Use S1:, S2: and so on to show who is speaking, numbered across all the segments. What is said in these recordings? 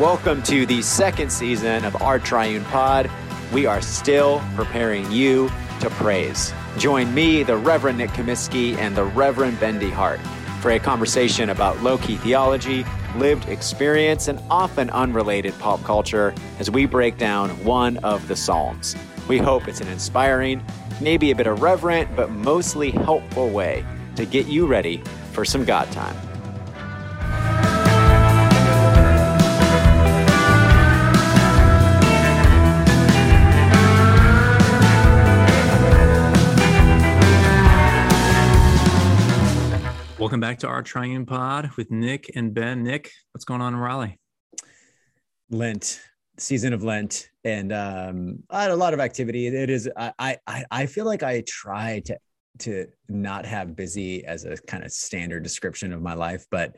S1: Welcome to the second season of our Triune Pod. We are still preparing you to praise. Join me, the Reverend Nick Comiskey, and the Reverend Ben DeHart for a conversation about low key theology, lived experience, and often unrelated pop culture as we break down one of the Psalms. We hope it's an inspiring, maybe a bit irreverent, but mostly helpful way to get you ready for some God time.
S2: Welcome back to our Triune Pod with Nick and Ben. Nick, what's going on in Raleigh?
S3: Lent, season of Lent, and um, I had a lot of activity. It is. I I I feel like I try to to not have busy as a kind of standard description of my life, but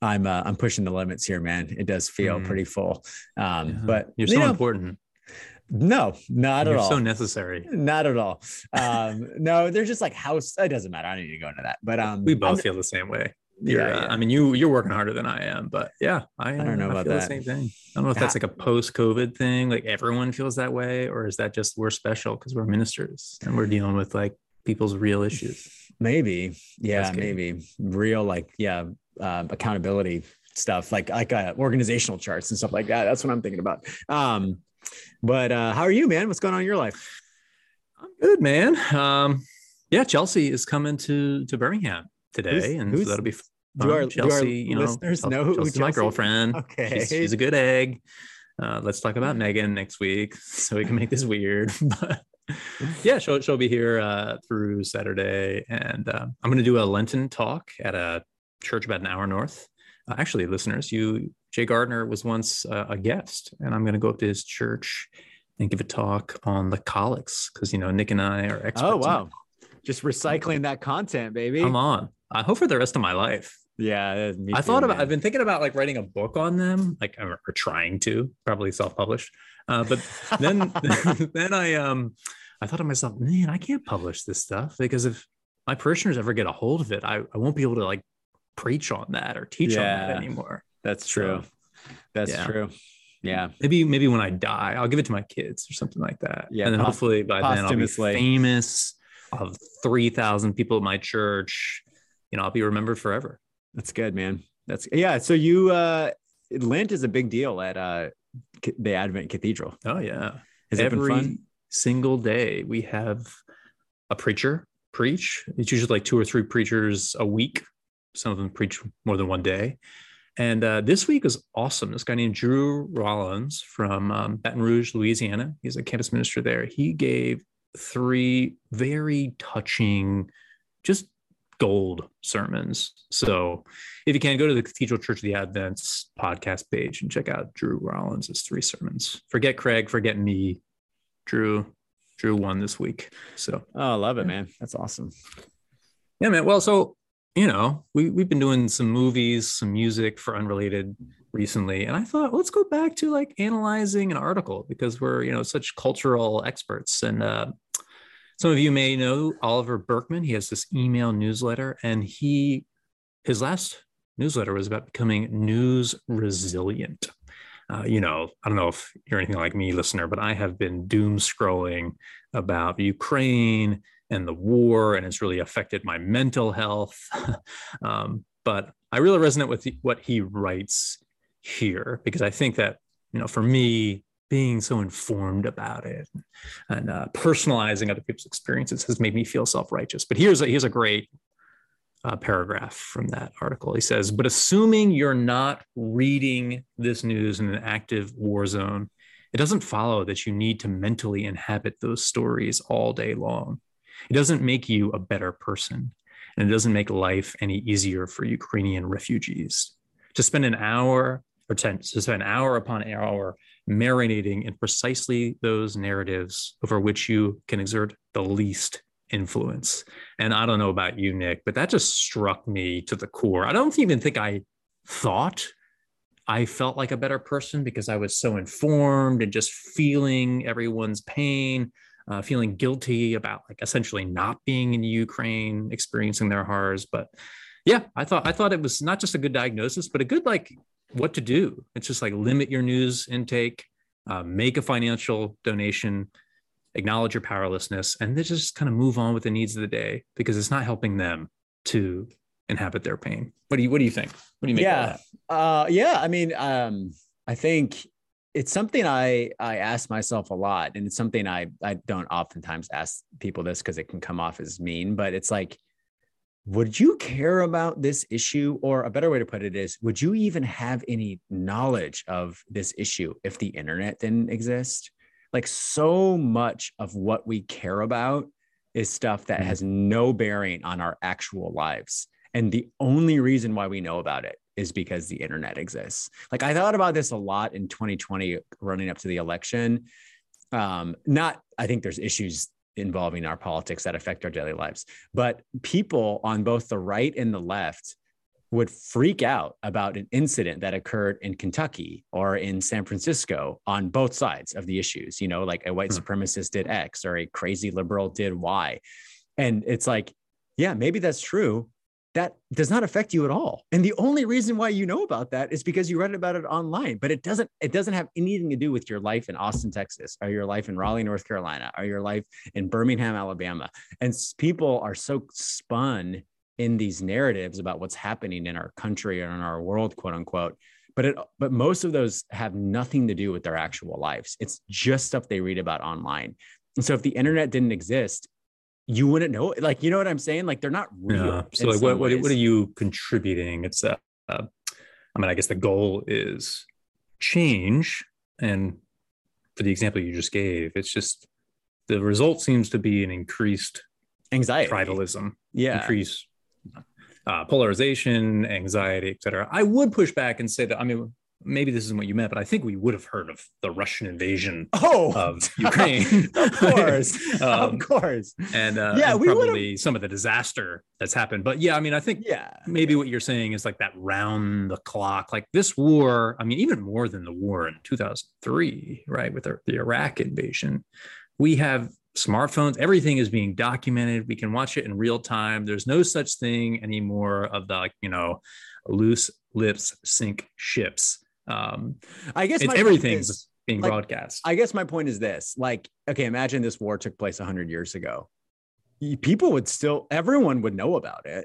S3: I'm uh, I'm pushing the limits here, man. It does feel mm. pretty full. Um, yeah. But
S2: you're so you know, important.
S3: No, not
S2: You're
S3: at all.
S2: So necessary.
S3: Not at all. Um, no, they're just like house. It doesn't matter. I don't need to go into that. But um,
S2: we both I'm, feel the same way. You're, yeah, uh, I mean, you you're working harder than I am, but yeah, I,
S3: I don't know
S2: I
S3: about that.
S2: The same thing. I don't know if that's like a post-COVID thing, like everyone feels that way, or is that just we're special because we're ministers and we're dealing with like people's real issues?
S3: Maybe, yeah, maybe real like yeah, um, accountability stuff, like like uh, organizational charts and stuff like that. That's what I'm thinking about. Um, but uh, how are you, man? What's going on in your life?
S2: I'm good, man. Um, yeah, Chelsea is coming to to Birmingham today, who's, and who's, so that'll be fun.
S3: Do our,
S2: Chelsea,
S3: do our
S2: you know,
S3: listeners know who
S2: Chelsea's my girlfriend.
S3: Okay,
S2: she's, she's, a good egg. Uh, let's talk about Megan next week, so we can make this weird. but yeah, she'll she'll be here uh, through Saturday, and uh, I'm going to do a Lenten talk at a church about an hour north. Uh, actually, listeners, you Jay Gardner was once uh, a guest, and I'm going to go up to his church and give a talk on the collects because you know Nick and I are experts.
S3: Oh wow, just recycling that content, baby.
S2: Come on, I hope for the rest of my life.
S3: Yeah,
S2: I thought about. Man. I've been thinking about like writing a book on them, like I'm or, trying to, probably self-published. Uh, but then, then I um, I thought to myself, man, I can't publish this stuff because if my parishioners ever get a hold of it, I, I won't be able to like preach on that or teach yeah. on that anymore.
S3: That's true. So, That's yeah. true. Yeah.
S2: Maybe maybe when I die, I'll give it to my kids or something like that. Yeah. And then hopefully by then I'll be famous. Of three thousand people at my church. You know, I'll be remembered forever.
S3: That's good, man. That's yeah. So you uh Lent is a big deal at uh the Advent Cathedral.
S2: Oh yeah.
S3: Has Every
S2: single day we have a preacher preach. It's usually like two or three preachers a week. Some of them preach more than one day. And uh, this week was awesome. This guy named Drew Rollins from um, Baton Rouge, Louisiana. He's a campus minister there. He gave three very touching, just gold sermons. So if you can, go to the Cathedral Church of the Advent's podcast page and check out Drew Rollins' three sermons. Forget Craig, forget me. Drew, Drew won this week. So
S3: oh, I love it, man. That's awesome.
S2: Yeah, man. Well, so you know, we we've been doing some movies, some music for unrelated recently, and I thought let's go back to like analyzing an article because we're you know such cultural experts. And uh, some of you may know Oliver Burkeman. He has this email newsletter, and he his last newsletter was about becoming news resilient. Uh, you know, I don't know if you're anything like me, listener, but I have been doom scrolling about Ukraine and the war, and it's really affected my mental health. um, but I really resonate with what he writes here because I think that, you know, for me, being so informed about it and uh, personalizing other people's experiences has made me feel self-righteous. But here's a, here's a great uh, paragraph from that article. He says, "But assuming you're not reading this news in an active war zone, it doesn't follow that you need to mentally inhabit those stories all day long. It doesn't make you a better person, and it doesn't make life any easier for Ukrainian refugees. To spend an hour or 10, to spend hour upon hour marinating in precisely those narratives over which you can exert the least influence. And I don't know about you, Nick, but that just struck me to the core. I don't even think I thought I felt like a better person because I was so informed and just feeling everyone's pain uh, feeling guilty about like essentially not being in Ukraine, experiencing their horrors. But yeah, I thought I thought it was not just a good diagnosis, but a good like what to do. It's just like limit your news intake, uh, make a financial donation, acknowledge your powerlessness, and then just kind of move on with the needs of the day because it's not helping them to inhabit their pain. What do you What do you think? What do you make?
S3: Yeah, uh, yeah. I mean, um, I think it's something I I ask myself a lot, and it's something I I don't oftentimes ask people this because it can come off as mean, but it's like, would you care about this issue, or a better way to put it is, would you even have any knowledge of this issue if the internet didn't exist? Like so much of what we care about is stuff that
S2: Mm-hmm.
S3: has no bearing on our actual lives. And the only reason why we know about it is because the internet exists. Like I thought about this a lot in 2020 running up to the election. Um, not, I think there's issues involving our politics that affect our daily lives, but people on both the right and the left would freak out about an incident that occurred in Kentucky or in San Francisco on both sides of the issues, you know, like a white
S2: Hmm.
S3: supremacist did X or a crazy liberal did Y. And it's like, yeah, maybe that's true. That does not affect you at all. And the only reason why you know about that is because you read about it online, but it doesn't it doesn't have anything to do with your life in Austin, Texas, or your life in Raleigh, North Carolina, or your life in Birmingham, Alabama. And people are so spun in these narratives about what's happening in our country and in our world, quote unquote. But it, but most of those have nothing to do with their actual lives. It's just stuff they read about online. And so if the internet didn't exist, you wouldn't know. it. Like you know what I'm saying? Like they're not real.
S2: Yeah. So like, what what, what are you contributing? It's uh, uh, I mean, I guess the goal is change, and for the example you just gave, it's just the result seems to be an increased
S3: anxiety?
S2: tribalism,
S3: Yeah.
S2: increase uh, polarization, anxiety, et cetera. I would push back and say that I mean maybe this isn't what you meant, but I think we would have heard of the Russian invasion
S3: Oh,
S2: of Ukraine,
S3: of course,
S2: Um,
S3: of course.
S2: and uh,
S3: Yeah,
S2: and
S3: we
S2: probably some of the disaster that's happened. But yeah, I mean, I think
S3: Yeah.
S2: maybe what you're saying is like that round the clock, like this war. I mean, even more than the war in 2003, right, with the, the Iraq invasion, we have smartphones. Everything is being documented. We can watch it in real time. There's no such thing anymore of the like, you know, loose lips sink ships. Um,
S3: I guess
S2: it's
S3: my
S2: everything's
S3: is-
S2: being
S3: like,
S2: broadcast.
S3: I guess my point is this: like, okay, imagine this war took place hundred years ago. People would still, everyone would know about it,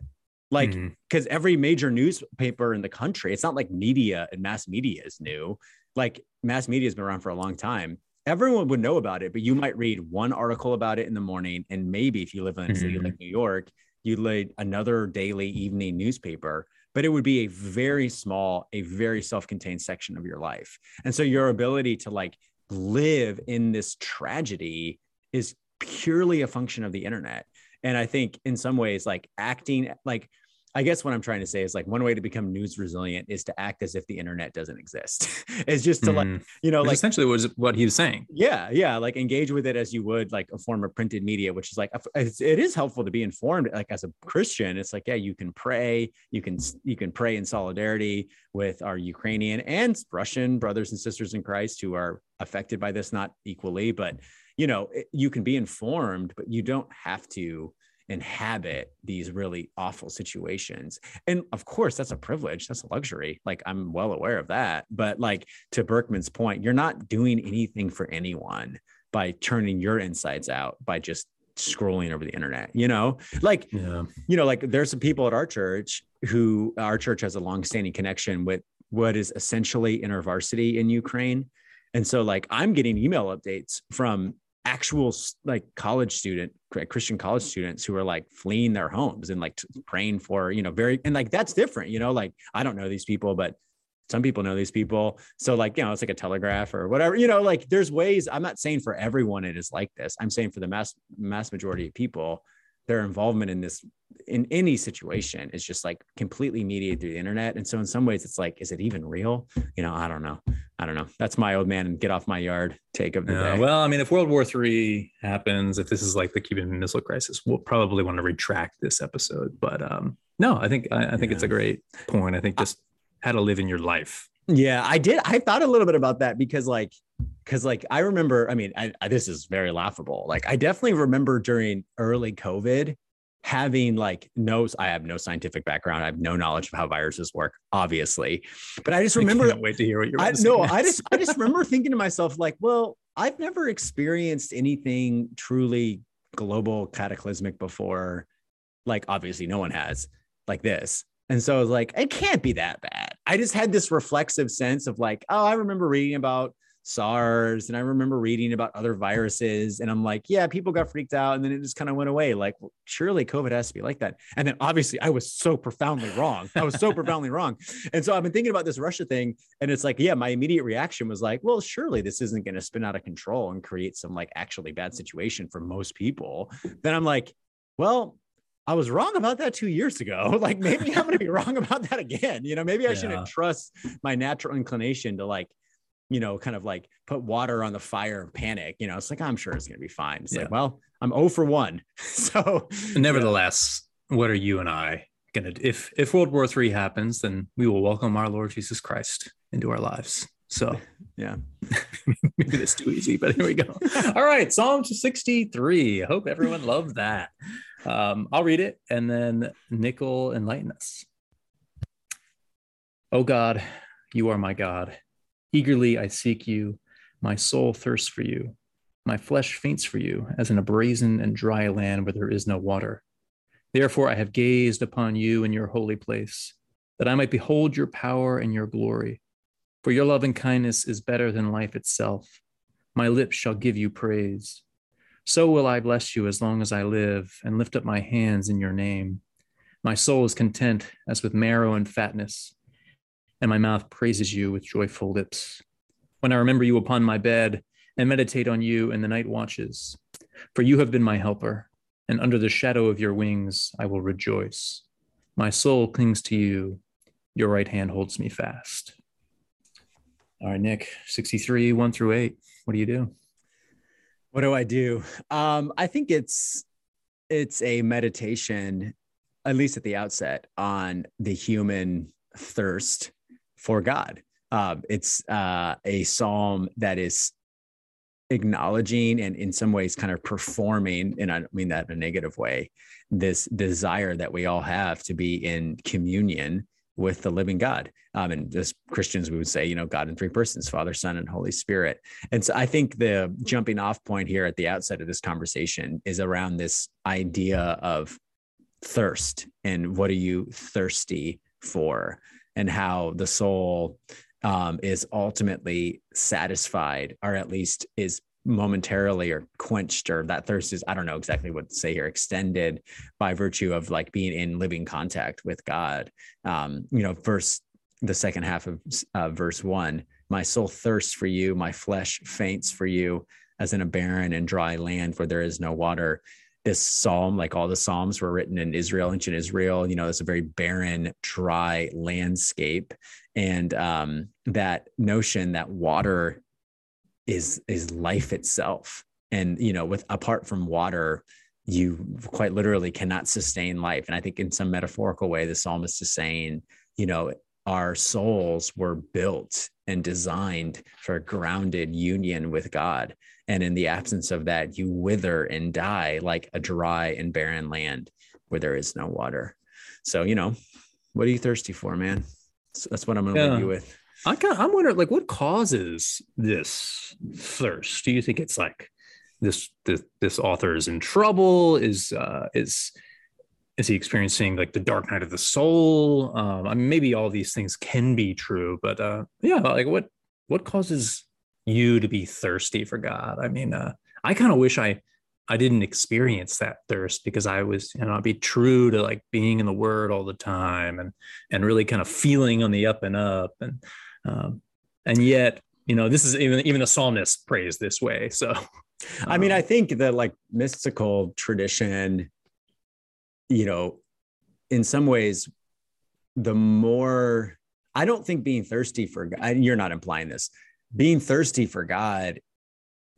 S3: like, because every major newspaper in the country. It's not like media and mass media is new. Like, mass media has been around for a long time. Everyone would know about it, but you might read one article about it in the morning, and maybe if you live in a city
S2: Mhm.
S3: like New York, you'd read another daily evening newspaper. But it would be a very small, a very self-contained section of your life. And so your ability to like live in this tragedy is purely a function of the internet. And I think in some ways, like acting, like, I guess what I'm trying to say is like one way to become news resilient is to act as if the internet doesn't exist. it's just to like,
S2: Mhm.
S3: you know,
S2: Which
S3: like,
S2: essentially was what he was saying.
S3: yeah, yeah, like engage with it as you would like a form of printed media, which is like it's, it is helpful to be informed. Like as a Christian, it's like yeah, you can pray, you can you can pray in solidarity with our Ukrainian and Russian brothers and sisters in Christ who are affected by this, not equally, but you know you can be informed, but you don't have to inhabit these really awful situations. And of course that's a privilege that's a luxury like i'm well aware of that. But like to Burkeman's point you're not doing anything for anyone by turning your insides out by just scrolling over the internet you know? Like
S2: Yeah.
S3: you know like there's some people at our church who our church has a long-standing connection with what is essentially intervarsity in ukraine. And so like i'm getting email updates from actual like college student christian college students who are like fleeing their homes and like praying for you know very and like that's different you know like i don't know these people but some people know these people. So like you know it's like a telegraph or whatever you know like there's ways i'm not saying for everyone it is like this. I'm saying for the mass mass majority of people their involvement in this in any situation is just like completely mediated through the internet and so in some ways it's like is it even real you know i don't know i don't know that's my old man and get off my yard take of the
S2: Yeah,
S3: day
S2: well, I mean, if World War III happens, if this is like the Cuban Missile Crisis, we'll probably want to retract this episode. But um, no, I think I, I think it's a great point. I think just how to live in your life.
S3: Yeah, I did. I thought a little bit about that because, like, because like I remember. I mean, I, I, this is very laughable. Like, I definitely remember during early COVID, having like no i have no scientific background i have no knowledge of how viruses work obviously but i just remember
S2: I can't wait to hear what you're
S3: I, no i just i just remember thinking to myself like well i've never experienced anything truly global cataclysmic before like obviously no one has like this and so I was like it can't be that bad i just had this reflexive sense of like oh i remember reading about SARS and I remember reading about other viruses and I'm like, yeah, people got freaked out and then it just kind of went away. Like, well, surely COVID has to be like that. And then obviously I was so profoundly wrong. I was so profoundly wrong. And so I've been thinking about this Russia thing and it's like, yeah, my immediate reaction was like, well, surely this isn't going to spin out of control and create some like actually bad situation for most people. Then I'm like, well, I was wrong about that two years ago. Like maybe I'm going to be wrong about that again. You know, maybe I
S2: Yeah.
S3: shouldn't trust my natural inclination to like you know, kind of like put water on the fire of panic. You know, it's like, I'm sure it's going to be fine. It's
S2: Yeah.
S3: like, well, I'm 0 for 1. So,
S2: Nevertheless, what are you and I gonna do? If if World War III happens, then we will welcome our Lord Jesus Christ into our lives. So
S3: yeah.
S2: maybe that's too easy, but here we go. All right, Psalm 63. I hope everyone loved that. Um, I'll read it and then Nick will enlighten us. Oh God, you are my God. Eagerly I seek you. My soul thirsts for you. My flesh faints for you, as in a brazen and dry land where there is no water. Therefore I have gazed upon you in your holy place, that I might behold your power and your glory. For your loving kindness is better than life itself. My lips shall give you praise. So will I bless you as long as I live and lift up my hands in your name. My soul is content as with marrow and fatness, and my mouth praises you with joyful lips. When I remember you upon my bed and meditate on you in the night watches, for you have been my helper, and under the shadow of your wings I will rejoice. My soul clings to you, your right hand holds me fast. All right, Nick, 63, 1 through 8. What do you do?
S3: What do I do? Um, I think it's it's a meditation, at least at the outset, on the human thirst for God. Um, it's uh, a psalm that is acknowledging and in some ways kind of performing, and I don't mean that in a negative way, this desire that we all have to be in communion with the living God. Um, and as Christians, we would say, you know, God in three persons, Father, Son, and Holy Spirit. And so I think the jumping off point here at the outset of this conversation is around this idea of thirst and what are you thirsty for, and how the soul um, is ultimately satisfied, or at least is momentarily or quenched, or that thirst is, I don't know exactly what to say here, extended by virtue of like being in living contact with God. Um, you know, verse the second half of uh, verse one my soul thirsts for you my flesh faints for you as in a barren and dry land where there is no water this psalm like all the psalms were written in israel ancient israel you know it's a very barren dry landscape. And um, that notion that water is is life itself. And you know with apart from water you quite literally cannot sustain life. And i think in some metaphorical way the psalmist is saying you know our souls were built and designed for grounded union with God. And in the absence of that, you wither and die like a dry and barren land where there is no water. So, you know, what are you thirsty for, man? So that's what I'm going to
S2: Yeah.
S3: leave you with.
S2: I kind I'm wondering, like, what causes this thirst? Do you think it's like this this, this author is in trouble? Is uh, is is he experiencing like the dark night of the soul? Um, I mean, maybe all these things can be true, but uh, yeah, like what what causes you to be thirsty for God? I mean, uh, I kind of wish I I didn't experience that thirst because I was, you know, I'd be true to like being in the Word all the time and and really kind of feeling on the up and up and um, and yet, you know, this is even even the psalmist prays this way. So,
S3: I mean,
S2: um,
S3: I think the like mystical tradition, you know, in some ways, the more I don't think being thirsty for God, you're not implying this, being thirsty for God,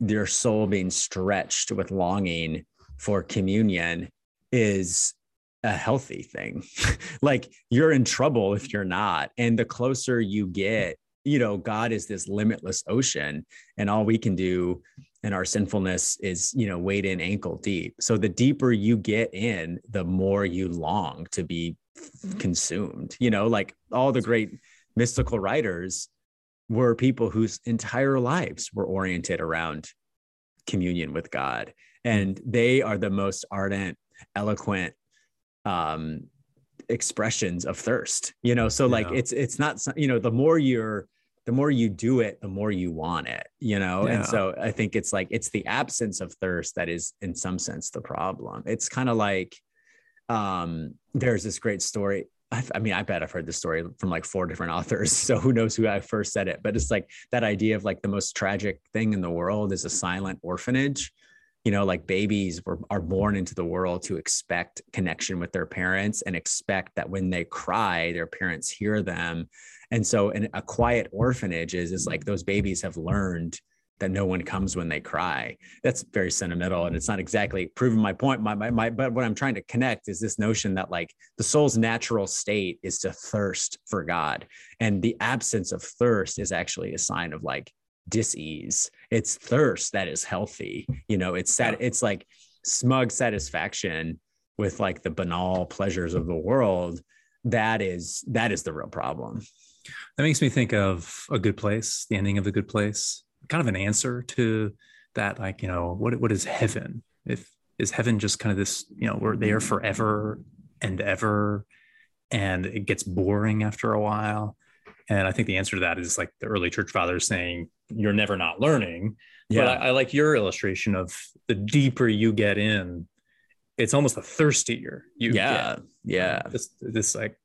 S3: your soul being stretched with longing for communion is a healthy thing. like you're in trouble if you're not. And the closer you get you know, God is this limitless ocean, and all we can do in our sinfulness is, you know, wade in ankle deep. So the deeper you get in, the more you long to be mm-hmm. consumed. You know, like all the great mystical writers were people whose entire lives were oriented around communion with God. And they are the most ardent, eloquent um, expressions of thirst, you know? So like, it's, it's not, you know, the more you're, the more you do it, the more you want it, you know? Yeah. And so I think it's like, it's the absence of thirst that is in some sense the problem. It's kind of like, um, there's this great story. I, mean, I bet I've heard this story from like four different authors. So who knows who I first said it, but it's like that idea of like the most tragic thing in the world is a silent orphanage you know like babies were, are born into the world to expect connection with their parents and expect that when they cry their parents hear them and so in a quiet orphanage is, is like those babies have learned that no one comes when they cry. That's very sentimental and it's not exactly proving my point. My, my, my but what i'm trying to connect is this notion that like the soul's natural state is to thirst for god and the absence of thirst is actually a sign of like dis-ease. It's thirst that is healthy you know? It's that it's like smug satisfaction with like the banal pleasures of the world. That is that is the real problem.
S2: That makes me think of a good place the ending of the good place kind of an answer to that like you know what what is heaven if is heaven just kind of this you know we're there forever and ever and it gets boring after a while and I think the answer to that is like the early church fathers saying, you're never not learning. Yeah. But I, I like your illustration of the deeper you get in, it's almost the thirstier you
S3: yeah. get. Yeah.
S2: This, this like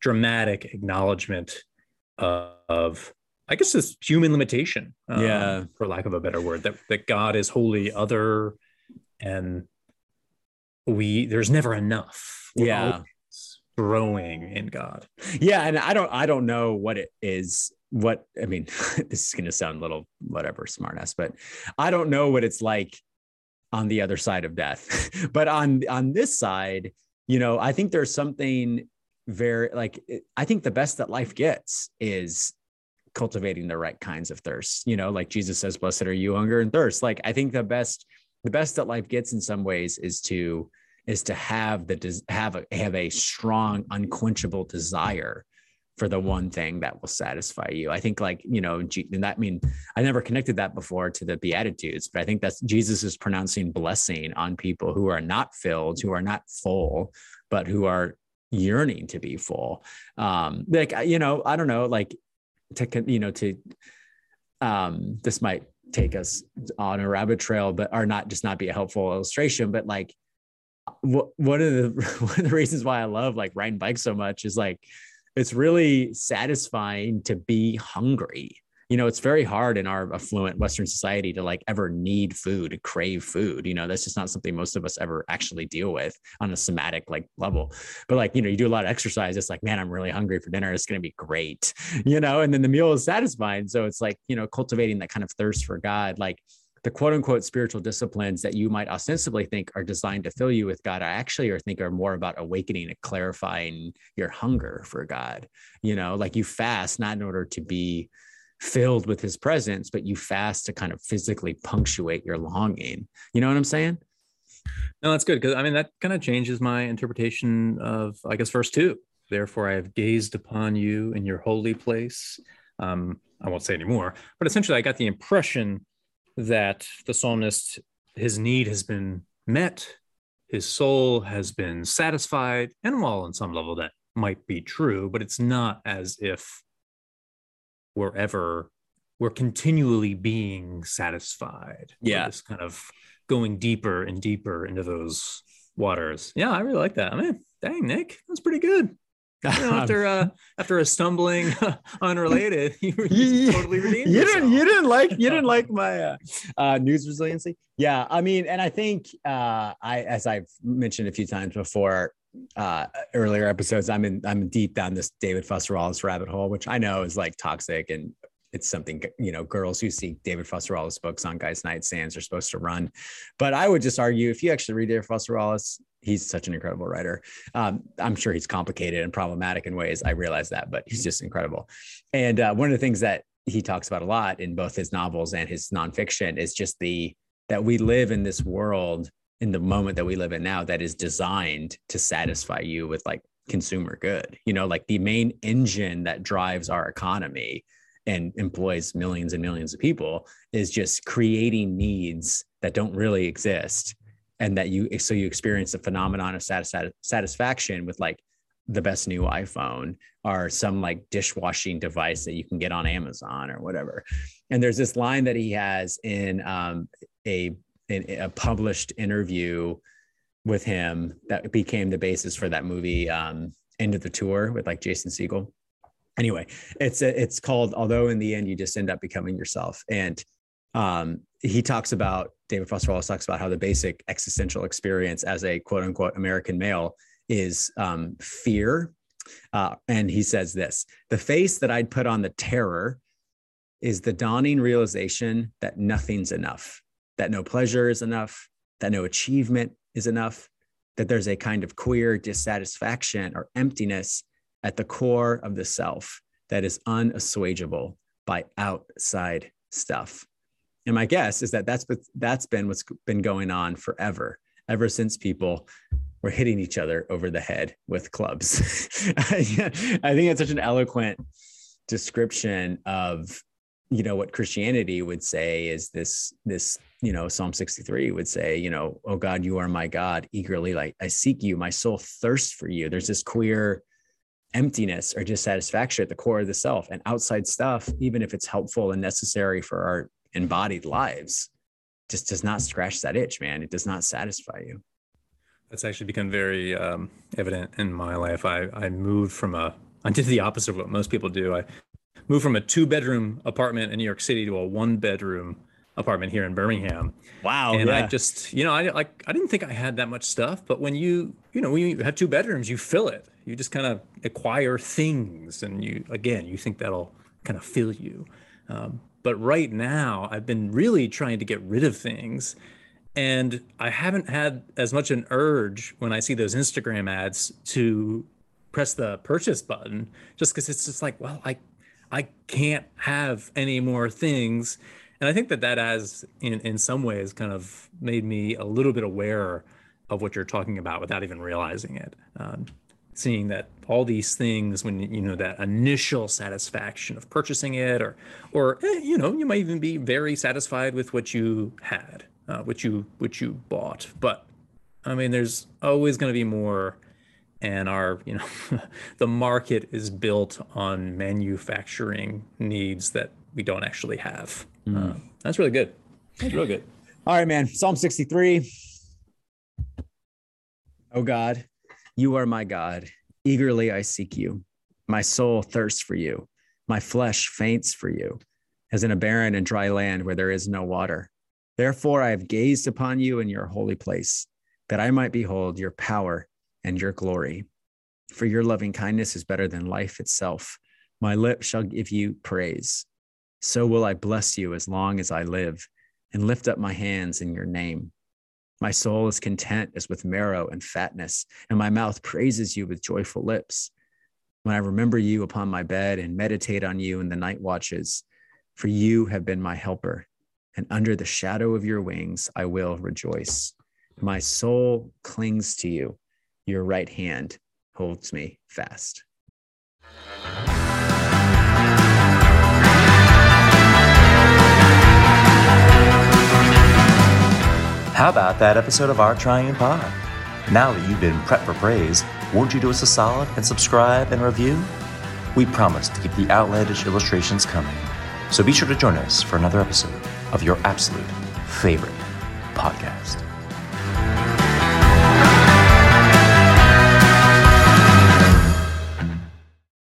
S2: dramatic acknowledgement of, of I guess this human limitation.
S3: Um, yeah.
S2: For lack of a better word, that, that God is wholly other and we, there's never enough.
S3: We're yeah
S2: growing in God.
S3: Yeah, and I don't I don't know what it is. What I mean, this is going to sound a little whatever smartass, but I don't know what it's like on the other side of death. but on on this side, you know, I think there's something very like I think the best that life gets is cultivating the right kinds of thirst. You know, like Jesus says, "Blessed are you, hunger and thirst." Like I think the best the best that life gets in some ways is to is to have the have a have a strong unquenchable desire for the one thing that will satisfy you. I think like, you know, and that mean, I never connected that before to the beatitudes, but I think that's Jesus is pronouncing blessing on people who are not filled, who are not full, but who are yearning to be full. Um like you know, I don't know, like to you know to um this might take us on a rabbit trail but are not just not be a helpful illustration, but like one of the one of the reasons why I love like riding bikes so much is like it's really satisfying to be hungry. You know, it's very hard in our affluent Western society to like ever need food, crave food. You know, that's just not something most of us ever actually deal with on a somatic like level. But like, you know, you do a lot of exercise. It's like, man, I'm really hungry for dinner. It's going to be great, you know, and then the meal is satisfying. So it's like, you know, cultivating that kind of thirst for God. Like, the quote unquote spiritual disciplines that you might ostensibly think are designed to fill you with God, I actually or think are more about awakening and clarifying your hunger for God. You know, like you fast not in order to be filled with his presence, but you fast to kind of physically punctuate your longing. You know what I'm saying?
S2: No, that's good. Cause I mean, that kind of changes my interpretation of, I guess, verse two. Therefore, I have gazed upon you in your holy place. Um, I won't say anymore, but essentially, I got the impression that the psalmist, his need has been met, his soul has been satisfied. And while on some level that might be true, but it's not as if we're ever, we're continually being satisfied.
S3: Yeah.
S2: just kind of going deeper and deeper into those waters. Yeah, I really like that. I mean, dang, Nick, that's pretty good. You know, after uh, after a stumbling unrelated, you, you totally redeemed.
S3: You didn't you didn't like you didn't like my uh, uh, news resiliency. Yeah, I mean, and I think uh, I as I've mentioned a few times before, uh, earlier episodes, I'm in I'm deep down this David Wallace rabbit hole, which I know is like toxic and it's something you know girls who see David Wallace books on guys' nightstands are supposed to run. But I would just argue if you actually read David Wallace, he's such an incredible writer. Um, I'm sure he's complicated and problematic in ways. I realize that, but he's just incredible. And uh, one of the things that he talks about a lot in both his novels and his nonfiction is just the that we live in this world in the moment that we live in now that is designed to satisfy you with like consumer good you know like the main engine that drives our economy and employs millions and millions of people is just creating needs that don't really exist and that you so you experience the phenomenon of satis- satisfaction with like the best new iphone or some like dishwashing device that you can get on amazon or whatever. And there's this line that he has in um, a a published interview with him that became the basis for that movie um, end of the tour with like jason segel anyway it's it's called although in the end you just end up becoming yourself. And um, he talks about david foster wallace talks about how the basic existential experience as a quote unquote american male is um, fear. Uh, and he says this the face that i'd put on the terror is the dawning realization that nothing's enough that no pleasure is enough that no achievement is enough that there's a kind of queer dissatisfaction or emptiness at the core of the self that is unassuageable by outside stuff. And my guess is that that's that's been what's been going on forever, ever since people were hitting each other over the head with clubs. I think it's such an eloquent description of you know what christianity would say is this this you know psalm 63 would say you know oh god you are my god. Eagerly like i seek you. My soul thirsts for you. There's this queer emptiness or dissatisfaction at the core of the self and outside stuff even if it's helpful and necessary for our embodied lives just does not scratch that itch man. It does not satisfy you.
S2: That's actually become very um, evident in my life. I i moved from a i did the opposite of what most people do. I moved from a two bedroom apartment in New York City to a one bedroom apartment here in Birmingham.
S3: Wow.
S2: And
S3: yeah.
S2: I just, you know, I like I didn't think I had that much stuff, but when you, you know, when you have two bedrooms, you fill it. You just kind of acquire things and you again, you think that'll kind of fill you. Um, but right now, I've been really trying to get rid of things and I haven't had as much an urge when I see those Instagram ads to press the purchase button just because it's just like, well, I I can't have any more things. And I think that that has, in, in some ways, kind of made me a little bit aware of what you're talking about without even realizing it. Um, seeing that all these things, when you know that initial satisfaction of purchasing it, or, or eh, you know, you might even be very satisfied with what you had, uh, what you what you bought. But I mean, there's always going to be more and our you know the market is built on manufacturing needs that we don't actually have. Mm. uh, that's really good. That's really good.
S3: All right man. Psalm 63 oh god you are my god. Eagerly i seek you. My soul thirsts for you. My flesh faints for you as in a barren and dry land where there is no water. Therefore i have gazed upon you in your holy place that i might behold your power and your glory. For your loving kindness is better than life itself. My lips shall give you praise. So will I bless you as long as I live and lift up my hands in your name. My soul is content as with marrow and fatness, and my mouth praises you with joyful lips. When I remember you upon my bed and meditate on you in the night watches, for you have been my helper, and under the shadow of your wings I will rejoice. My soul clings to you your right hand holds me fast.
S4: How about that episode of Our Triune Pod? Now that you've been prepped for praise, won't you do us a solid and subscribe and review? We promise to keep the outlandish illustrations coming, so be sure to join us for another episode of your absolute favorite podcast.